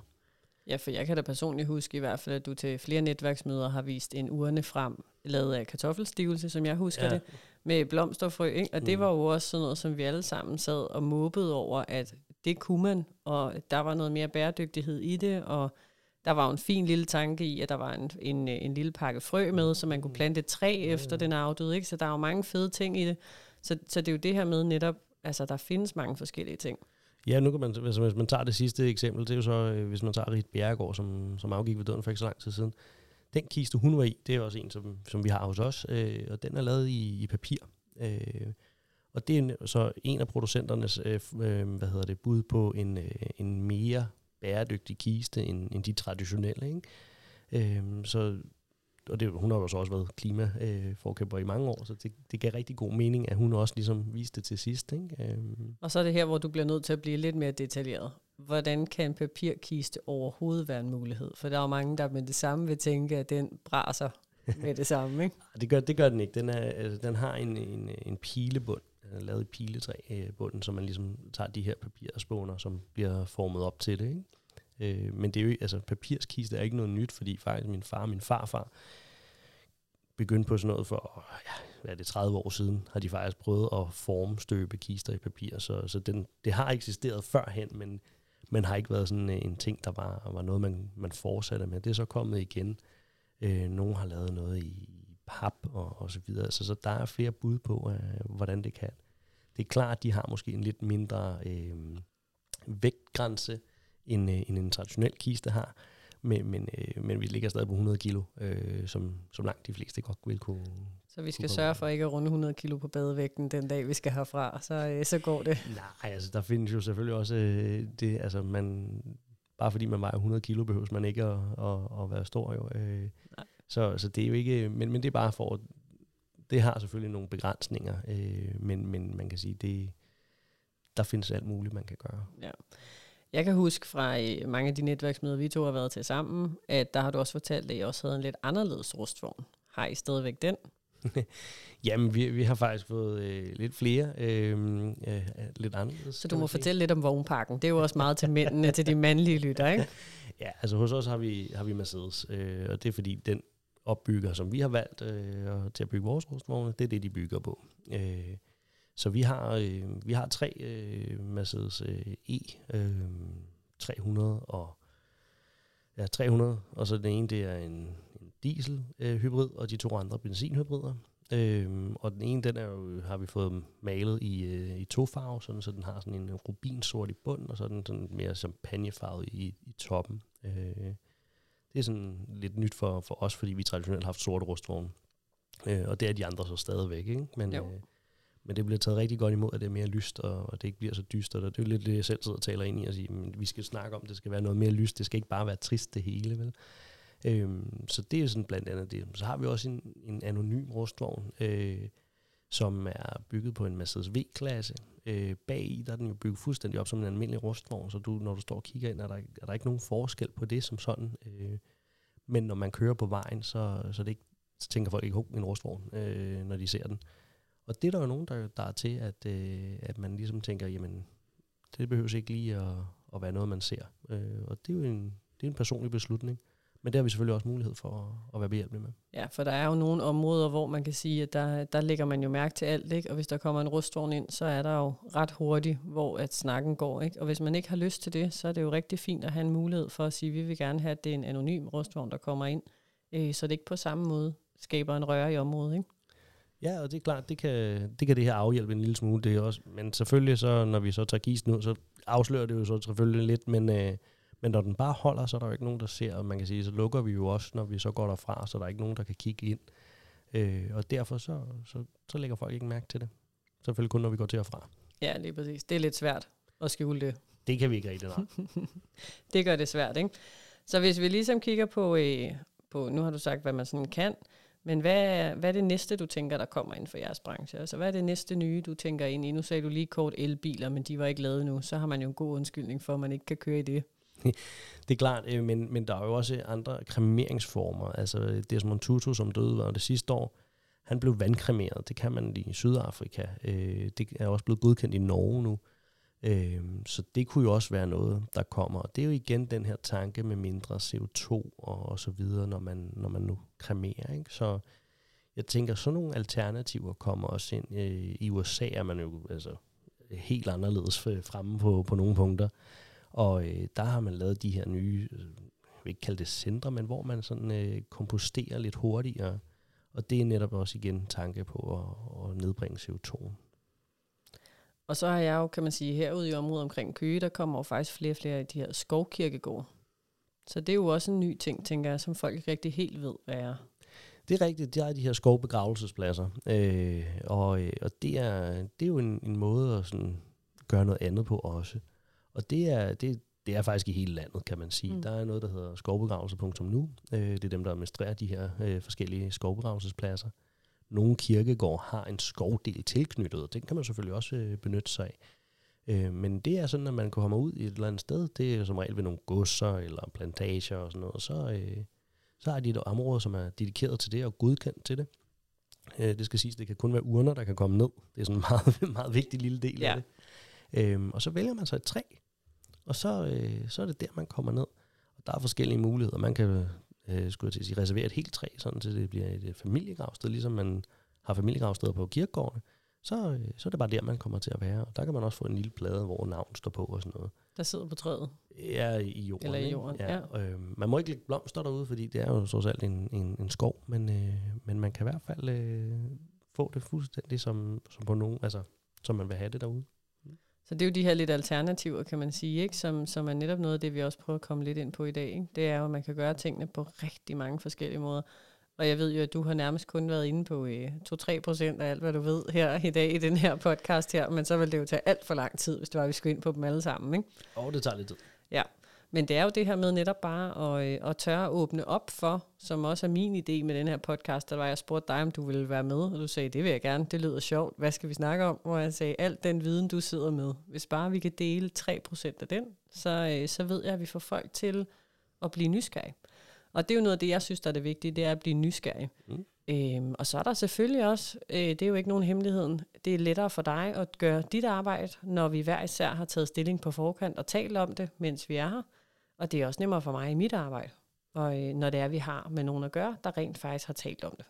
Ja, for jeg kan da personligt huske i hvert fald, at du til flere netværksmøder har vist en urne frem, lavet af kartoffelstivelse, som jeg husker ja. det, med blomsterfrø. Ikke? Og mm. det var jo også sådan noget, som vi alle sammen sad og måbede over, at det kunne man, og der var noget mere bæredygtighed i det, og der var jo en fin lille tanke i, at der var en, en, en lille pakke frø med, så man kunne mm. plante et træ efter den afdøde. Ikke? Så der er jo mange fede ting i det. Så, så det er jo det her med netop, altså der findes mange forskellige ting. Ja, nu kan man, altså, hvis man tager det sidste eksempel, det er jo så, øh, hvis man tager Rit Bjerregaard, som, som afgik ved døden for ikke så lang tid siden. Den kiste, hun var i, det er også en, som, som vi har hos os, øh, og den er lavet i, i papir. Øh, og det er så en af producenternes øh, øh, hvad hedder det, bud på en, øh, en mere bæredygtig kiste end, end de traditionelle. Ikke? Øh, så og det, hun har jo så også været klimaforkæmper i mange år, så det, det gav rigtig god mening, at hun også ligesom viste det til sidst. Ikke? Øhm. Og så er det her, hvor du bliver nødt til at blive lidt mere detaljeret. Hvordan kan en papirkiste overhovedet være en mulighed? For der er jo mange, der med det samme vil tænke, at den braser med det samme. Ikke? det, gør, det gør den ikke. Den, er, altså, den har en, en, en pilebund, den er lavet i piletræ øh, bunden, så man ligesom tager de her papirspåner, som bliver formet op til det. Ikke? Øh, men det er jo altså papirskiste er ikke noget nyt, fordi faktisk min far og min farfar begyndte på sådan noget for, ja, hvad er det, 30 år siden, har de faktisk prøvet at forme støbe kister i papir. Så, så den, det har eksisteret førhen, men, man har ikke været sådan øh, en ting, der var, var noget, man, man fortsatte med. Det er så kommet igen. Øh, nogen har lavet noget i pap og, og så videre. Så, så der er flere bud på, øh, hvordan det kan. Det er klart, at de har måske en lidt mindre øh, vægtgrænse, end, øh, end en traditionel kiste har. Men, men, øh, men vi ligger stadig på 100 kilo, øh, som, som langt de fleste godt vil kunne. Så vi skal sørge for ikke at runde 100 kilo på badevægten den dag, vi skal herfra, så, øh, så går det. Nej, altså der findes jo selvfølgelig også øh, det, altså man, bare fordi man vejer 100 kilo, behøver man ikke at, at, at være stor jo. Øh, så, så det er jo ikke, men, men det er bare for, det har selvfølgelig nogle begrænsninger, øh, men, men man kan sige, det, der findes alt muligt, man kan gøre. Ja. Jeg kan huske fra øh, mange af de netværksmøder, vi to har været til sammen, at der har du også fortalt, at I også havde en lidt anderledes rustvogn. Har I stadigvæk den? Jamen, vi, vi har faktisk fået øh, lidt flere, øh, øh, lidt anderledes. Så du må fortælle lidt om vognparken. Det er jo også meget til mændene, til de mandlige lytter, ikke? Ja, altså hos os har vi, har vi Mercedes, øh, og det er fordi den opbygger, som vi har valgt øh, til at bygge vores rustvogne, det er det, de bygger på. Øh, så vi har, øh, vi har tre øh, Mercedes øh, E øh, 300 og ja, 300, og så den ene det er en, en diesel øh, hybrid, og de to andre benzinhybrider. Øh, og den ene, den er jo, har vi fået malet i, øh, i to farver, sådan, så den har sådan en rubinsort i bunden, og så den sådan mere champagnefarvet i, i toppen. Øh, det er sådan lidt nyt for, for os, fordi vi traditionelt har haft sorte rustvogne. Øh, og det er de andre så stadigvæk, ikke? Men, jo. øh, men det bliver taget rigtig godt imod, at det er mere lyst, og, og det ikke bliver så dystert. Og det er jo lidt det, jeg selv sidder og taler ind i og siger, men vi skal snakke om, det skal være noget mere lyst. Det skal ikke bare være trist det hele, vel? Øhm, så det er sådan blandt andet det. Så har vi også en, en anonym rustvogn, øh, som er bygget på en Mercedes V-klasse. Øh, bag i, der er den jo bygget fuldstændig op som en almindelig rustvogn, så du, når du står og kigger ind, er der, er der ikke nogen forskel på det som sådan. Øh, men når man kører på vejen, så, så, det ikke, så tænker folk ikke, en rustvogn, øh, når de ser den. Og det er der jo nogen, der, der er til, at, øh, at man ligesom tænker, jamen, det behøver ikke lige at, at være noget, man ser. Øh, og det er jo en, det er en personlig beslutning. Men det har vi selvfølgelig også mulighed for at, at være behjælpelig med. Ja, for der er jo nogle områder, hvor man kan sige, at der, der lægger man jo mærke til alt, ikke? og hvis der kommer en rustvogn ind, så er der jo ret hurtigt, hvor at snakken går. Ikke? Og hvis man ikke har lyst til det, så er det jo rigtig fint at have en mulighed for at sige, at vi vil gerne have, at det er en anonym rustvogn, der kommer ind, øh, så det ikke på samme måde skaber en røre i området. Ikke? Ja, og det er klart, det kan det, kan det her afhjælpe en lille smule. Det også, men selvfølgelig så, når vi så tager gisen ud, så afslører det jo så selvfølgelig lidt, men, øh, Men når den bare holder, så er der jo ikke nogen, der ser, og man kan sige, så lukker vi jo også, når vi så går derfra, så der er ikke nogen, der kan kigge ind. Øh, og derfor så, så, så lægger folk ikke mærke til det. Selvfølgelig kun, når vi går til og fra. Ja, lige præcis. Det er lidt svært at skjule det. Det kan vi ikke rigtig nej. det gør det svært, ikke? Så hvis vi ligesom kigger på, øh, på, nu har du sagt, hvad man sådan kan, men hvad hvad er det næste, du tænker, der kommer inden for jeres branche? Altså, hvad er det næste nye, du tænker ind i? Nu sagde du lige kort elbiler, men de var ikke lavet nu. Så har man jo en god undskyldning for, at man ikke kan køre i det. det er klart, øh, men, men der er jo også andre kremeringsformer. Altså Desmond Tutu, som døde var det sidste år, han blev vandkremeret. Det kan man i Sydafrika. Øh, det er også blevet godkendt i Norge nu. Øh, så det kunne jo også være noget, der kommer. Og det er jo igen den her tanke med mindre CO2 og, og så videre, når man, når man nu kremerer. Ikke? Så jeg tænker, sådan nogle alternativer kommer også ind. Øh, I USA er man jo altså, helt anderledes fremme på, på nogle punkter. Og øh, der har man lavet de her nye, jeg vil ikke kalde det centre, men hvor man sådan øh, komposterer lidt hurtigere. Og det er netop også igen tanke på at, at nedbringe CO2. Og så har jeg jo, kan man sige, herude i området omkring Køge, der kommer jo faktisk flere og flere af de her skovkirkegårde. Så det er jo også en ny ting, tænker jeg, som folk ikke rigtig helt ved, hvad er. Det er rigtigt, det er de her skovbegravelsespladser. Øh, og, øh, og det, er, det er jo en, en måde at sådan gøre noget andet på også. Og det er, det, det er faktisk i hele landet, kan man sige. Mm. Der er noget, der hedder skovbegravelser.nu. Øh, det er dem, der administrerer de her øh, forskellige skovbegravelsespladser. Nogle kirkegård har en skovdel tilknyttet, den kan man selvfølgelig også øh, benytte sig af. Øh, men det er sådan, at man kommer ud i et eller andet sted. Det er som regel ved nogle godser eller plantager og sådan noget. Så, øh, så har de et område, som er dedikeret til det og godkendt til det. Øh, det skal siges, det kan kun være urner, der kan komme ned. Det er sådan en meget, meget vigtig lille del ja. af det. Øh, og så vælger man så et træ, og så, øh, så er det der, man kommer ned. Og der er forskellige muligheder. Man kan øh, skulle jeg til at sige, reservere et helt træ, sådan så det bliver et familiegravsted, ligesom man har familiegravsteder på kirkegårdene. Så, øh, så er det bare der, man kommer til at være. Og der kan man også få en lille plade, hvor navn står på og sådan noget. Der sidder på træet? Ja, i jorden. Eller i jorden, ja. ja. Øh, man må ikke lægge blomster derude, fordi det er jo så alt en, en, en skov, men, øh, men man kan i hvert fald øh, få det fuldstændig som, som på nogen, altså som man vil have det derude. Så det er jo de her lidt alternativer, kan man sige, ikke? Som, som er netop noget af det, vi også prøver at komme lidt ind på i dag. Ikke? Det er jo, at man kan gøre tingene på rigtig mange forskellige måder. Og jeg ved jo, at du har nærmest kun været inde på øh, 2-3 procent af alt, hvad du ved her i dag i den her podcast her, men så vil det jo tage alt for lang tid, hvis det var, at vi skulle ind på dem alle sammen. Ikke? Og det tager lidt tid. Ja, men det er jo det her med netop bare at, øh, at tørre at åbne op for, som også er min idé med den her podcast, der var jeg spurgte dig, om du ville være med, og du sagde, det vil jeg gerne, det lyder sjovt, hvad skal vi snakke om? Hvor jeg sagde, alt den viden, du sidder med, hvis bare vi kan dele 3% af den, så, øh, så ved jeg, at vi får folk til at blive nysgerrige. Og det er jo noget af det, jeg synes, der er det vigtige, det er at blive nysgerrig. Mm. Øhm, og så er der selvfølgelig også, øh, det er jo ikke nogen hemmelighed, det er lettere for dig at gøre dit arbejde, når vi hver især har taget stilling på forkant og talt om det, mens vi er her. Og det er også nemmere for mig i mit arbejde, og øh, når det er, vi har med nogen at gøre, der rent faktisk har talt om det.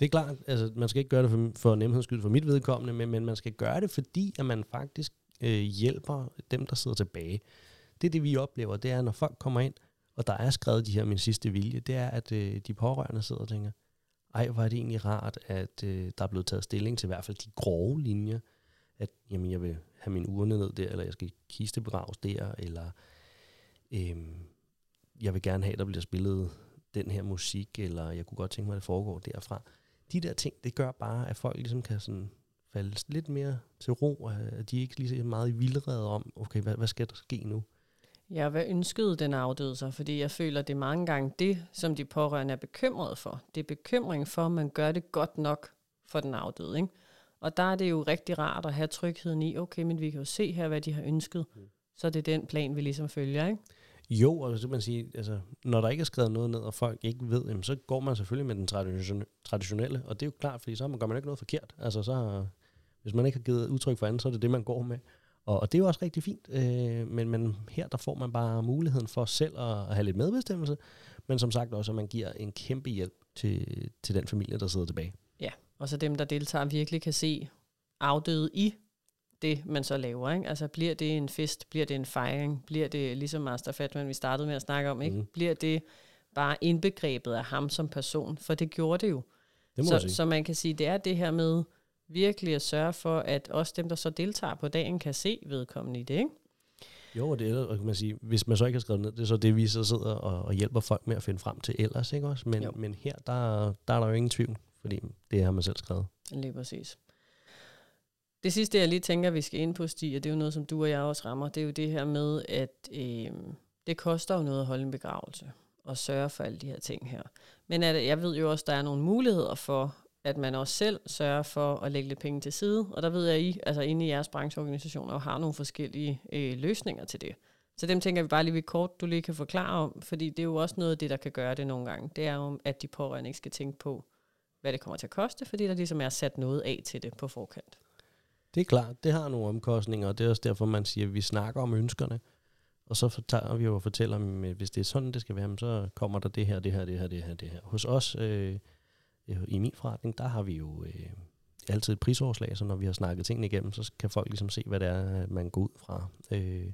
Det er klart, altså man skal ikke gøre det for, for nemhedsskyld for mit vedkommende, men, men man skal gøre det, fordi at man faktisk øh, hjælper dem, der sidder tilbage. Det er det, vi oplever, det er, når folk kommer ind, og der er skrevet de her min sidste vilje, det er, at øh, de pårørende sidder og tænker, ej, hvor er det egentlig rart, at øh, der er blevet taget stilling til i hvert fald de grove linjer, at jamen, jeg vil have min urne ned der, eller jeg skal kistebegraves der, eller øhm, jeg vil gerne have, at der bliver spillet den her musik, eller jeg kunne godt tænke mig, at det foregår derfra. De der ting, det gør bare, at folk ligesom kan sådan falde lidt mere til ro, og at de ikke lige så meget i vildrede om, okay, hvad, hvad skal der ske nu? Ja, hvad ønskede den afdøde sig? Fordi jeg føler, det er mange gange det, som de pårørende er bekymrede for. Det er bekymring for, at man gør det godt nok for den afdøde. Ikke? Og der er det jo rigtig rart at have trygheden i, okay, men vi kan jo se her, hvad de har ønsket. Mm. Så er det den plan, vi ligesom følger, ikke? Jo, og så kan man sige, altså, når der ikke er skrevet noget ned, og folk ikke ved, jamen, så går man selvfølgelig med den traditionelle, og det er jo klart, fordi så gør man ikke noget forkert. Altså, så, hvis man ikke har givet udtryk for andet, så er det det, man går med. Og, og det er jo også rigtig fint, øh, men, men her der får man bare muligheden for selv at, at have lidt medbestemmelse, men som sagt også, at man giver en kæmpe hjælp til, til den familie, der sidder tilbage. Ja, og så dem, der deltager, virkelig kan se afdøde i det, man så laver. Ikke? Altså bliver det en fest, bliver det en fejring, bliver det ligesom Master Fatman, vi startede med at snakke om, ikke? Mm. bliver det bare indbegrebet af ham som person, for det gjorde det jo. Det så, så man kan sige, det er det her med virkelig at sørge for, at også dem, der så deltager på dagen, kan se vedkommende i det. Ikke? Jo, og det er, og kan man sige, hvis man så ikke har skrevet ned, det er så det, vi så sidder og, og hjælper folk med at finde frem til ellers, ikke også? Men, men her, der, der er der jo ingen tvivl, fordi det har man selv skrevet. Lige præcis. Det sidste, jeg lige tænker, vi skal ind på, Stig, og det er jo noget, som du og jeg også rammer, det er jo det her med, at øh, det koster jo noget at holde en begravelse og sørge for alle de her ting her. Men at, jeg ved jo også, at der er nogle muligheder for, at man også selv sørger for at lægge lidt penge til side. Og der ved jeg, at I, altså inde i jeres brancheorganisationer, har nogle forskellige øh, løsninger til det. Så dem tænker vi bare lige kort, du lige kan forklare om, fordi det er jo også noget af det, der kan gøre det nogle gange. Det er jo, at de pårørende ikke skal tænke på, hvad det kommer til at koste, fordi der ligesom er sat noget af til det på forkant. Det er klart, det har nogle omkostninger, og det er også derfor, man siger, at vi snakker om ønskerne. Og så tager vi jo og fortæller, at hvis det er sådan, det skal være, så kommer der det her, det her, det her, det her, det her. Hos os øh, i min forretning, der har vi jo øh, altid et prisoverslag, så når vi har snakket tingene igennem, så kan folk ligesom se, hvad det er, man går ud fra. Øh,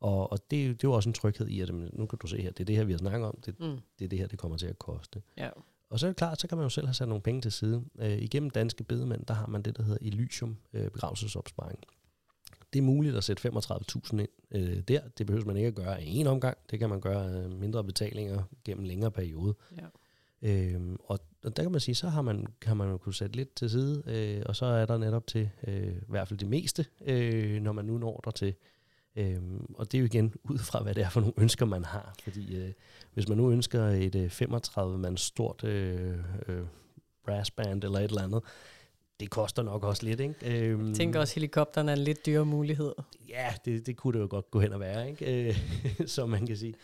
og, og det, det er jo også en tryghed i, at nu kan du se her, det er det her, vi har snakket om, det, mm. det er det her, det kommer til at koste. Ja. Og så er det klart, så kan man jo selv have sat nogle penge til side. Øh, igennem Danske Bedemænd, der har man det, der hedder Elysium øh, begravelsesopsparing. Det er muligt at sætte 35.000 ind øh, der. Det behøver man ikke at gøre i en omgang. Det kan man gøre øh, mindre betalinger gennem længere periode. Ja. Øhm, og, og der kan man sige, så har man, kan man jo kunne sætte lidt til side, øh, og så er der netop til øh, i hvert fald det meste, øh, når man nu når der til. Øhm, og det er jo igen ud fra, hvad det er for nogle ønsker, man har. Fordi øh, hvis man nu ønsker et øh, 35-mands stort øh, øh, brassband eller et eller andet, det koster nok også lidt, ikke? Øhm, jeg tænker også, at helikopteren er en lidt dyre mulighed. Ja, det, det kunne det jo godt gå hen og være, ikke? Øh, så man kan sige,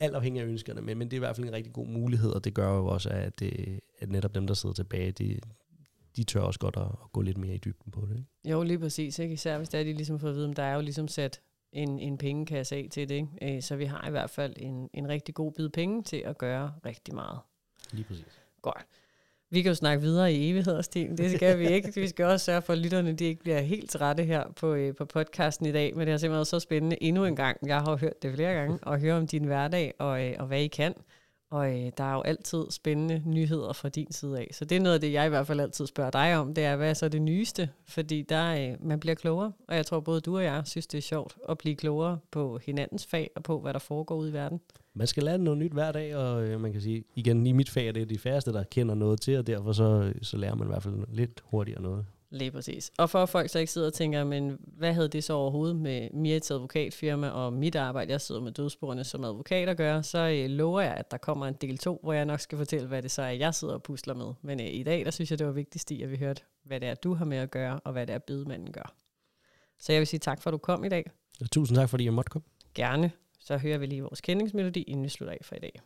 alt afhængig af ønskerne, men, men det er i hvert fald en rigtig god mulighed, og det gør jo også, at, det, øh, at netop dem, der sidder tilbage, de, de tør også godt at, at gå lidt mere i dybden på det. Ikke? Jo, lige præcis. Ikke? Især hvis det er, de ligesom får at vide, at der er jo ligesom sat en, en pengekasse af til det. Ikke? Øh, så vi har i hvert fald en, en rigtig god bid penge til at gøre rigtig meget. Lige præcis. Godt. Vi kan jo snakke videre i evigheder, Sten. Det skal vi ikke. Vi skal også sørge for, at lytterne de ikke bliver helt trætte her på, øh, på podcasten i dag. Men det har simpelthen været så spændende endnu en gang. Jeg har hørt det flere gange, og høre om din hverdag og, øh, og hvad I kan. Og øh, der er jo altid spændende nyheder fra din side af. Så det er noget af det, jeg i hvert fald altid spørger dig om. Det er, hvad er så det nyeste? Fordi der, øh, man bliver klogere. Og jeg tror, både du og jeg synes, det er sjovt at blive klogere på hinandens fag og på, hvad der foregår ude i verden. Man skal lære noget nyt hver dag, og øh, man kan sige, igen, i mit fag er det de færreste, der kender noget til, og derfor så, øh, så lærer man i hvert fald lidt hurtigere noget. Lige præcis. Og for at folk så ikke sidder og tænker, men hvad havde det så overhovedet med Mirits advokatfirma og mit arbejde, jeg sidder med dødsborene som advokat at gøre, så øh, lover jeg, at der kommer en del to, hvor jeg nok skal fortælle, hvad det så er, jeg sidder og pusler med. Men øh, i dag, der synes jeg, det var vigtigst i, at vi hørte, hvad det er, du har med at gøre, og hvad det er, bedemanden gør. Så jeg vil sige tak for, at du kom i dag. Tusind tak, fordi jeg måtte komme. Gerne. Så hører vi lige vores kendingsmelodi, inden vi slutter af for i dag.